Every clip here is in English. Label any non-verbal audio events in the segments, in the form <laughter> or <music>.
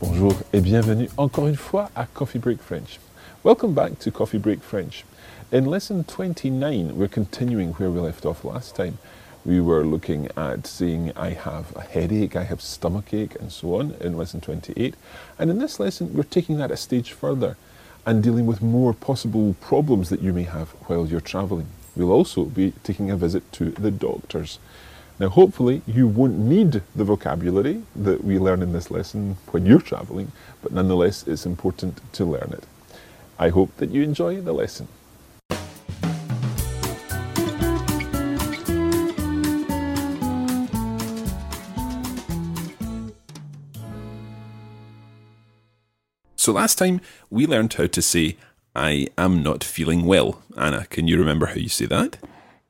Bonjour et bienvenue encore une fois à Coffee Break French. Welcome back to Coffee Break French. In lesson 29, we're continuing where we left off last time. We were looking at saying, I have a headache, I have stomach ache, and so on in lesson 28. And in this lesson, we're taking that a stage further and dealing with more possible problems that you may have while you're travelling. We'll also be taking a visit to the doctors. Now, hopefully, you won't need the vocabulary that we learn in this lesson when you're travelling, but nonetheless, it's important to learn it. I hope that you enjoy the lesson. So last time we learned how to say I am not feeling well. Anna, can you remember how you say that?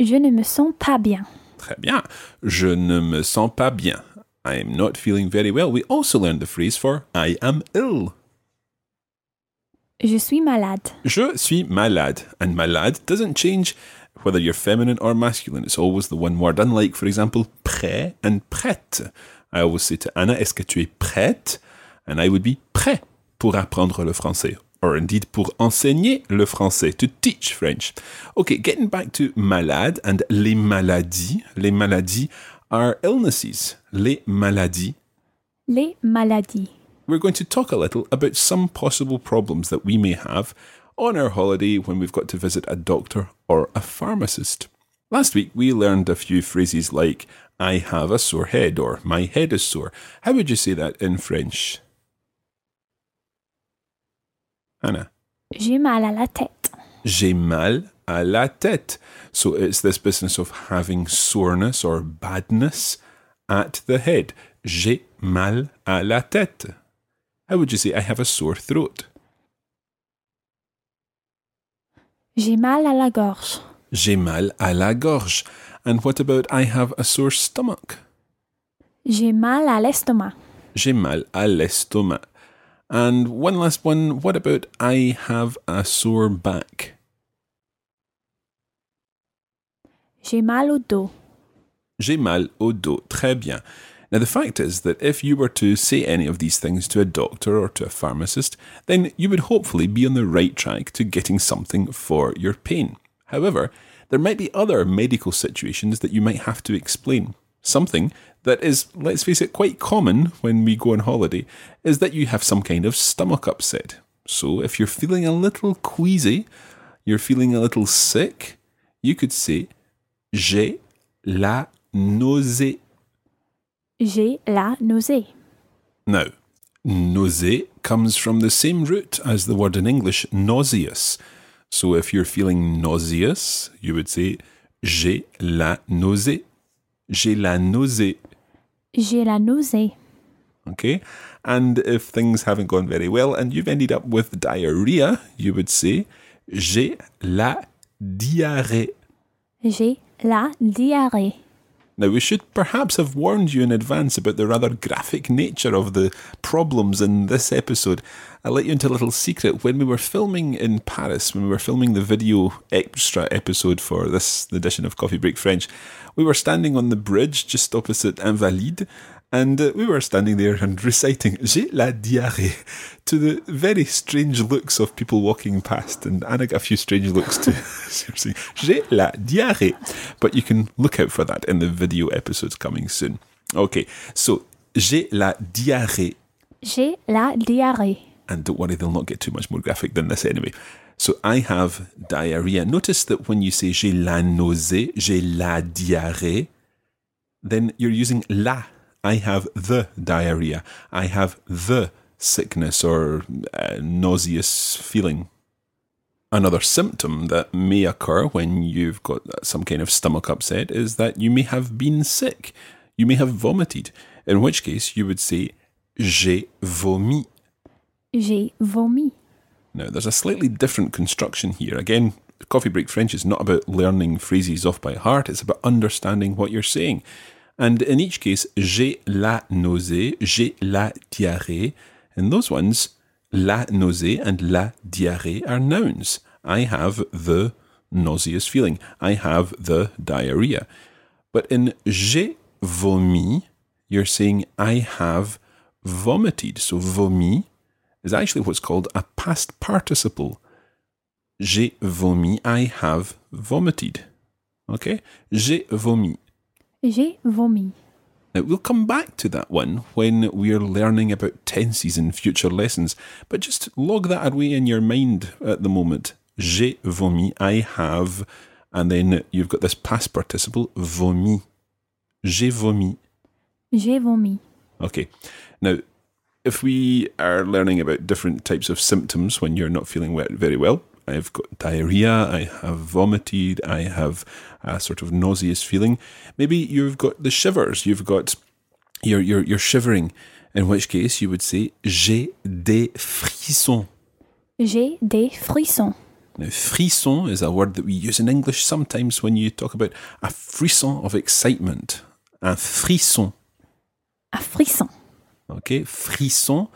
Je ne me sens pas bien. Très bien. Je ne me sens pas bien. I am not feeling very well. We also learned the phrase for I am ill. Je suis malade. Je suis malade. And malade doesn't change whether you're feminine or masculine. It's always the one word. Unlike, for example, prêt and prête. I always say to Anna, est-ce que tu es prête? And I would be prêt pour apprendre le français, or indeed pour enseigner le français, to teach French. Okay, getting back to malade and les maladies. Les maladies are illnesses. Les maladies. Les maladies. We're going to talk a little about some possible problems that we may have on our holiday when we've got to visit a doctor or a pharmacist. Last week we learned a few phrases like I have a sore head or my head is sore. How would you say that in French? Anna. J'ai mal à la tête. J'ai mal à la tête. So it's this business of having soreness or badness at the head. J'ai mal à la tête. How would you say I have a sore throat? J'ai mal à la gorge. J'ai mal à la gorge. And what about I have a sore stomach? J'ai mal à l'estomac. J'ai mal à l'estomac. And one last one. What about I have a sore back? J'ai mal au dos. J'ai mal au dos. Très bien. Now, the fact is that if you were to say any of these things to a doctor or to a pharmacist, then you would hopefully be on the right track to getting something for your pain. However, there might be other medical situations that you might have to explain. Something that is, let's face it, quite common when we go on holiday is that you have some kind of stomach upset. So if you're feeling a little queasy, you're feeling a little sick, you could say, J'ai la nausée. J'ai la nausée. Now, nausée comes from the same root as the word in English, nauseous. So if you're feeling nauseous, you would say, J'ai la nausée. J'ai la nausée. J'ai la nausée. Okay. And if things haven't gone very well and you've ended up with diarrhea, you would say, J'ai la diarrhée. J'ai la diarrhée. Now, we should perhaps have warned you in advance about the rather graphic nature of the problems in this episode. I'll let you into a little secret. When we were filming in Paris, when we were filming the video extra episode for this edition of Coffee Break French, we were standing on the bridge just opposite Invalides, And uh, we were standing there and <laughs> reciting J'ai la diarrhée to the very strange looks of people walking past. And Anna got a few strange looks too. <laughs> Seriously, J'ai la diarrhée. But you can look out for that in the video episodes coming soon. Okay, so J'ai la diarrhée. J'ai la diarrhée. And don't worry, they'll not get too much more graphic than this anyway. So I have diarrhea. Notice that when you say j'ai la nausée, j'ai la diarrhée, then you're using la. I have the diarrhea. I have the sickness or uh, nauseous feeling. Another symptom that may occur when you've got some kind of stomach upset is that you may have been sick. You may have vomited, in which case you would say j'ai vomi. J'ai vomi. Now, there's a slightly different construction here. Again, Coffee Break French is not about learning phrases off by heart, it's about understanding what you're saying. And in each case, j'ai la nausée, j'ai la diarrhée. In those ones, la nausée and la diarrhée are nouns. I have the nauseous feeling. I have the diarrhea. But in j'ai vomi, you're saying I have vomited. So vomi is actually what's called a past participle. J'ai vomi, I have vomited. Okay? J'ai vomi. J'ai vomi. Now, we'll come back to that one when we're learning about tenses in future lessons, but just log that away in your mind at the moment. J'ai vomi, I have, and then you've got this past participle, vomi. J'ai vomi. J'ai vomi. Okay. Now, if we are learning about different types of symptoms when you're not feeling very well, I've got diarrhea, I have vomited, I have a sort of nauseous feeling. Maybe you've got the shivers, you've got you're you're you're shivering, in which case you would say j'ai des frissons. J'ai des frissons. Now, frisson is a word that we use in English sometimes when you talk about a frisson of excitement. Un frisson. Un frisson. Okay, frissons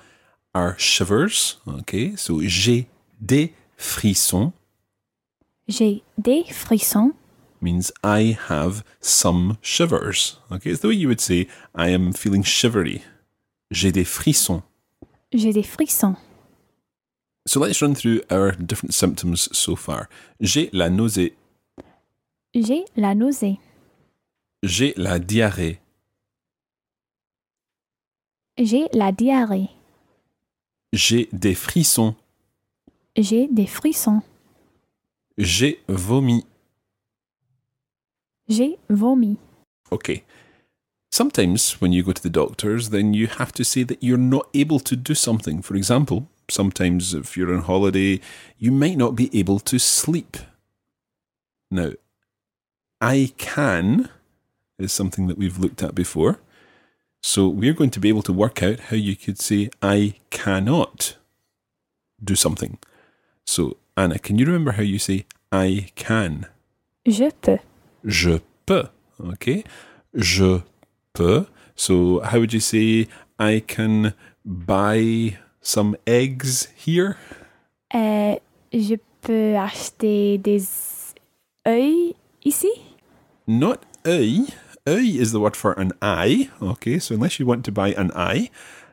are shivers. Okay, so j'ai des frissons J'ai des frissons. means I have some shivers. Okay, it's the way you would say I am feeling shivery. J'ai des frissons. J'ai des frissons. So let's run through our different symptoms so far. J'ai la nausée. J'ai la nausée. J'ai la diarrhée. J'ai la diarrhée. J'ai des frissons. J'ai des frissons. J'ai vomi. J'ai vomi. Okay. Sometimes when you go to the doctors, then you have to say that you're not able to do something. For example, sometimes if you're on holiday, you might not be able to sleep. Now, I can is something that we've looked at before. So we're going to be able to work out how you could say, I cannot do something. So, Anna, can you remember how you say, I can? Je peux. Je peux. Okay. Je peux. So how would you say I can buy some eggs here? Euh, je peux acheter des œufs ici? Not œil. Œil is the word for an eye. Okay. So unless you want to buy an eye,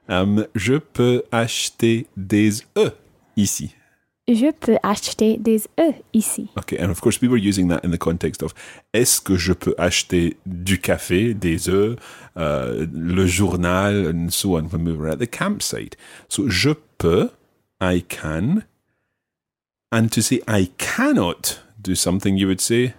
um, je peux acheter des œufs ici. Je peux acheter des œufs ici. Okay, and of course, we were using that in the context of est-ce que je peux acheter du café, des œufs, uh, le journal, and so on when we were at the campsite. So, je peux, I can. And to say I cannot do something, you would say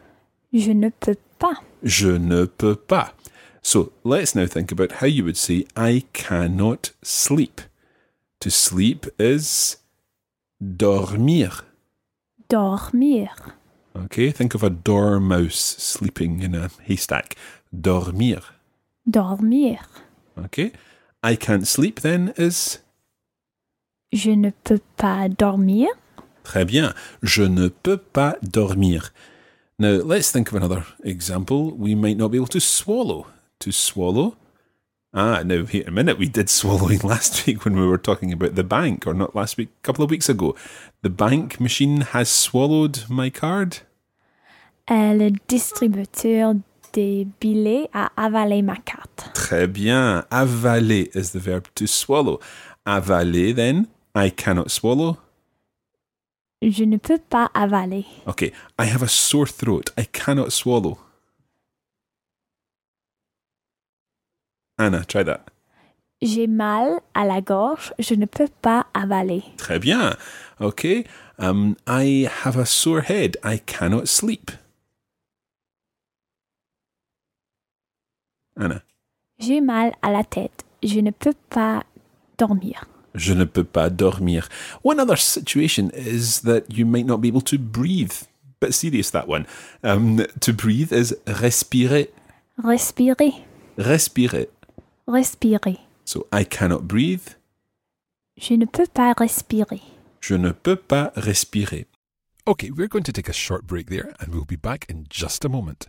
Je ne peux pas. je ne peux pas. So, let's now think about how you would say I cannot sleep. To sleep is dormir. Dormir. Okay, think of a dormouse sleeping in a haystack. Dormir. Dormir. Okay, I can't sleep then is Je ne peux pas dormir. très bien. Je ne peux pas dormir. Now let's think of another example. We might not be able to swallow. To swallow. Ah, now here a minute. We did swallowing <laughs> last week when we were talking about the bank, or not last week, a couple of weeks ago. The bank machine has swallowed my card. Euh, le distributeur des billets à avaler ma carte. Très bien. Avaler is the verb to swallow. Avaler, then, I cannot swallow. Je ne peux pas avaler. Okay, I have a sore throat. I cannot swallow. Anna, try that. J'ai mal à la gorge. Je ne peux pas avaler. Très bien. Okay, um, I have a sore head. I cannot sleep. Anna. J'ai mal à la tête. Je ne peux pas dormir. Je ne peux pas dormir. One other situation is that you might not be able to breathe. Bit serious, that one. Um, to breathe is respirer. Respirer. Respirer. Respirer. So I cannot breathe. Je ne peux pas respirer. Je ne peux pas respirer. Okay, we're going to take a short break there and we'll be back in just a moment.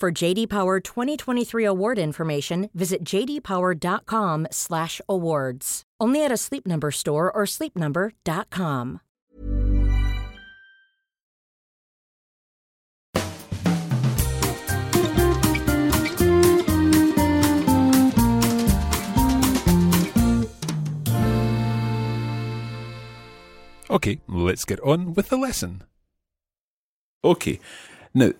For JD Power 2023 award information, visit jdpower.com/awards. Only at a Sleep Number store or sleepnumber.com. Okay, let's get on with the lesson. Okay, now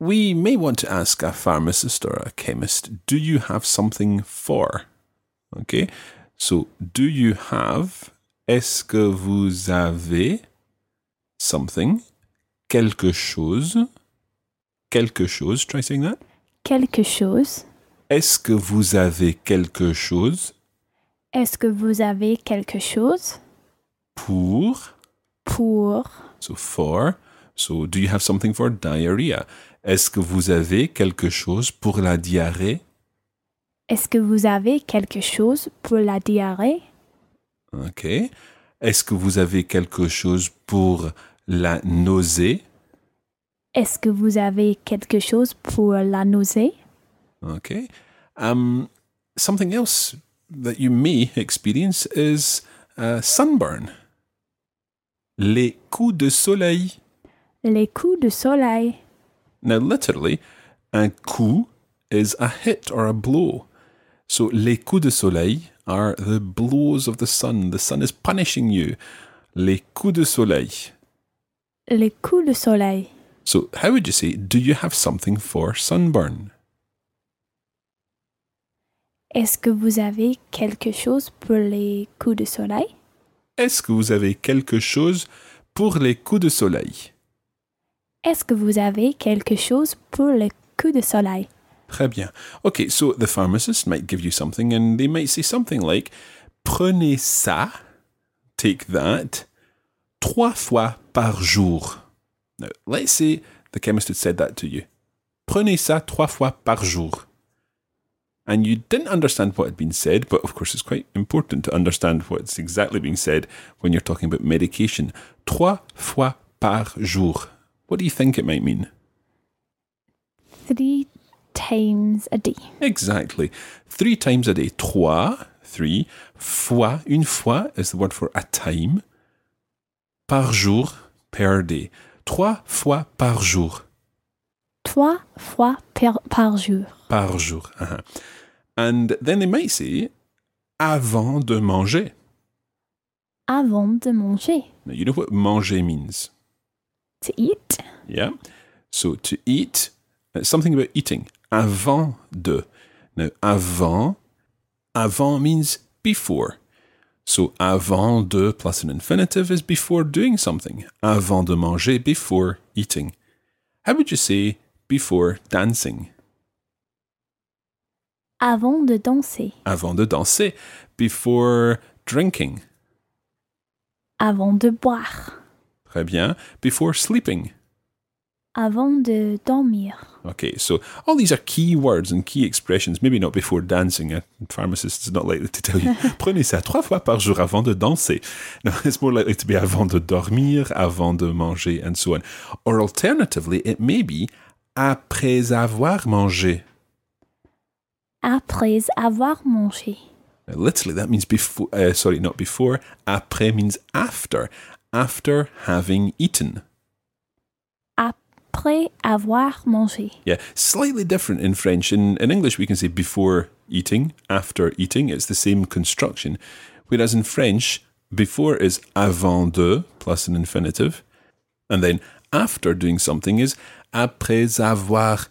we may want to ask a pharmacist or a chemist, do you have something for? Okay, so do you have, est-ce que vous avez something, quelque chose, quelque chose, try saying that. Quelque chose. Est-ce que vous avez quelque chose Est-ce que vous avez quelque chose pour, pour so for, so do you have something for diarrhea? Est-ce que vous avez quelque chose pour la diarrhée? Est-ce que vous avez quelque chose pour la diarrhée? Ok. Est-ce que vous avez quelque chose pour la nausée? Est-ce que vous avez quelque chose pour la nausée? Okay. Um, something else that you may experience is uh, sunburn. Les coups de soleil. Les coups de soleil. Now, literally, un coup is a hit or a blow. So, les coups de soleil are the blows of the sun. The sun is punishing you. Les coups de soleil. Les coups de soleil. So, how would you say, do you have something for sunburn? Est-ce que vous avez quelque chose pour les coups de soleil? Est-ce que vous avez quelque chose pour les coups de soleil? Est-ce que vous avez quelque chose pour le coups de soleil? Très bien. Okay, so the pharmacist might give you something and they might say something like Prenez ça, take that, trois fois par jour. Now, let's say the chemist had said that to you. Prenez ça trois fois par jour. And you didn't understand what had been said, but of course it's quite important to understand what's exactly being said when you're talking about medication. Trois fois par jour. What do you think it might mean? Three times a day. Exactly. Three times a day. Trois, three. Fois, une fois is the word for a time. Par jour, per day. Trois fois par jour. Trois fois per, par jour. Par jour. uh-huh. And then they might say, avant de manger. Avant de manger. Now, you know what manger means? To eat. Yeah. So to eat, it's something about eating. Avant de. Now, avant, avant means before. So avant de plus an infinitive is before doing something. Avant de manger, before eating. How would you say before dancing? Avant de danser. Avant de danser, before drinking. Avant de boire. Très bien. Before sleeping. Avant de dormir. Okay, so all these are key words and key expressions. Maybe not before dancing. A pharmacist is not likely to tell you, <laughs> prenez ça trois fois par jour avant de danser. No, <laughs> it's more likely to be avant de dormir, avant de manger, and so on. Or alternatively, it may be après avoir mangé. Après avoir mangé. Now, literally, that means before, uh, sorry, not before. Après means after. After having eaten. Après avoir mangé. Yeah, slightly different in French. In, in English, we can say before eating, after eating. It's the same construction. Whereas in French, before is avant de plus an infinitive. And then after doing something is après avoir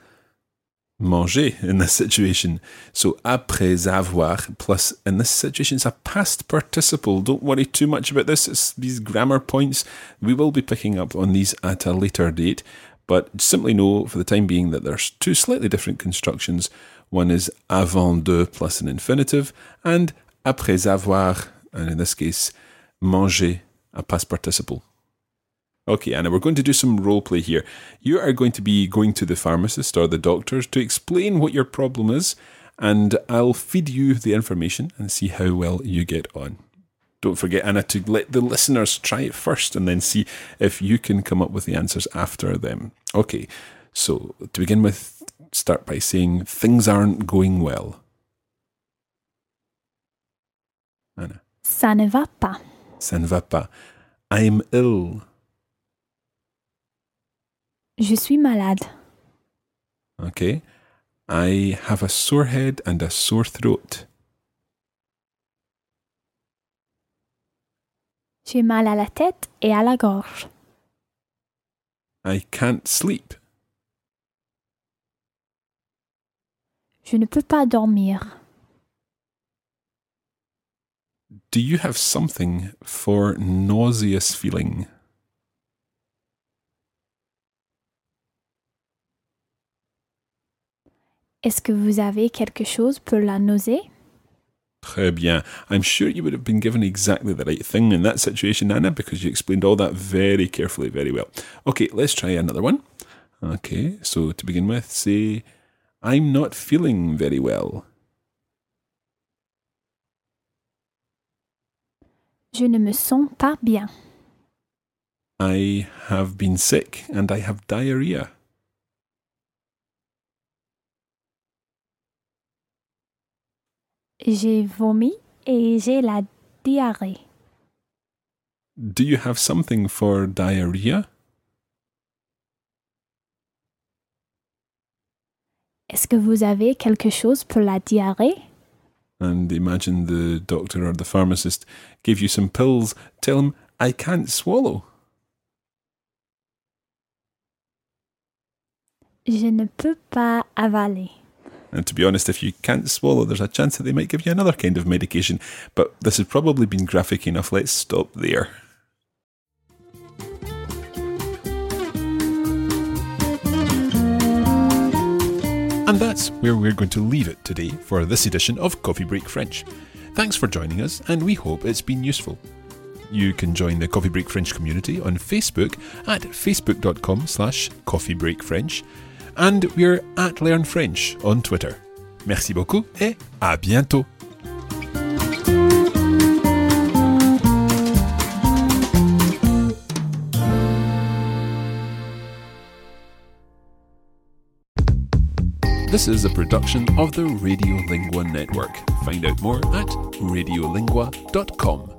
mangé in this situation. So après avoir plus in this situation it's a past participle. Don't worry too much about this. It's these grammar points. We will be picking up on these at a later date. But simply know for the time being that there's two slightly different constructions. One is avant de plus an infinitive, and après avoir, and in this case, manger, a past participle. Okay, Anna, we're going to do some role play here. You are going to be going to the pharmacist or the doctors to explain what your problem is, and I'll feed you the information and see how well you get on. Don't forget, Anna, to let the listeners try it first and then see if you can come up with the answers after them. Okay, so to begin with, start by saying things aren't going well. Anna, Ça ne va pas. ça ne va pas. I'm ill. Je suis malade. Okay. I have a sore head and a sore throat. J'ai mal à la tête et à la gorge. I can't sleep. Je ne peux pas dormir. Do you have something for nauseous feeling? Est-ce que vous avez quelque chose pour la nausée? Très bien. I'm sure you would have been given exactly the right thing in that situation, Anna, because you explained all that very carefully, very well. Okay, let's try another one. Okay, so to begin with, say, I'm not feeling very well. Je ne me sens pas bien. I have been sick and I have diarrhea. J'ai vomi et j'ai la diarrhée. Do you have something for diarrhea? Est-ce que vous avez quelque chose pour la diarrhée? And imagine the doctor or the pharmacist gave you some pills. Tell him, I can't swallow. Je ne peux pas avaler. And to be honest, if you can't swallow, there's a chance that they might give you another kind of medication. But this has probably been graphic enough. Let's stop there. And that's where we're going to leave it today for this edition of Coffee Break French. Thanks for joining us, and we hope it's been useful. You can join the Coffee Break French community on Facebook at facebook.com slash coffeebreakfrench, and we're at Learn French on Twitter. Merci beaucoup et à bientôt! This is a production of the Radiolingua Network. Find out more at radiolingua.com.